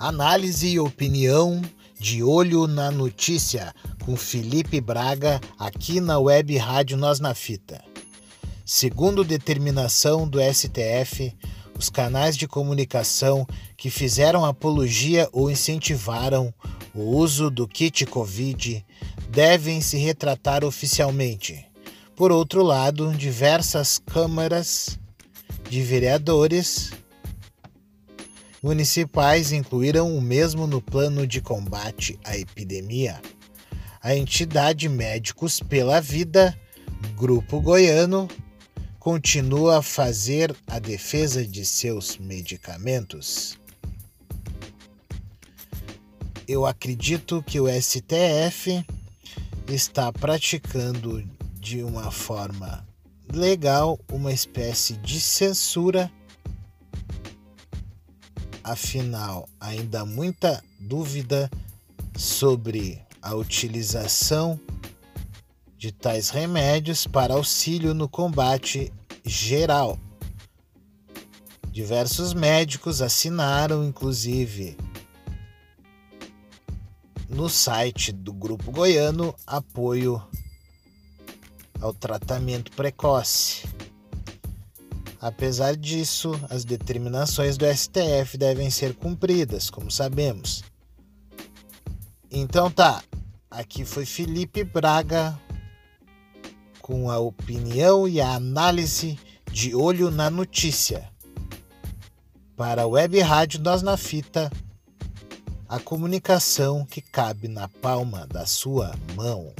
Análise e opinião de olho na notícia com Felipe Braga aqui na Web Rádio Nós na Fita. Segundo determinação do STF, os canais de comunicação que fizeram apologia ou incentivaram o uso do kit Covid devem se retratar oficialmente. Por outro lado, diversas câmaras de vereadores municipais incluíram o mesmo no plano de combate à epidemia. A entidade Médicos pela Vida, Grupo Goiano, continua a fazer a defesa de seus medicamentos. Eu acredito que o STF está praticando de uma forma legal uma espécie de censura. Afinal, ainda há muita dúvida sobre a utilização de tais remédios para auxílio no combate geral. Diversos médicos assinaram, inclusive, no site do Grupo Goiano, apoio ao tratamento precoce. Apesar disso, as determinações do STF devem ser cumpridas, como sabemos. Então tá, aqui foi Felipe Braga com a opinião e a análise de olho na notícia. Para a Web Rádio Nós na Fita, a comunicação que cabe na palma da sua mão.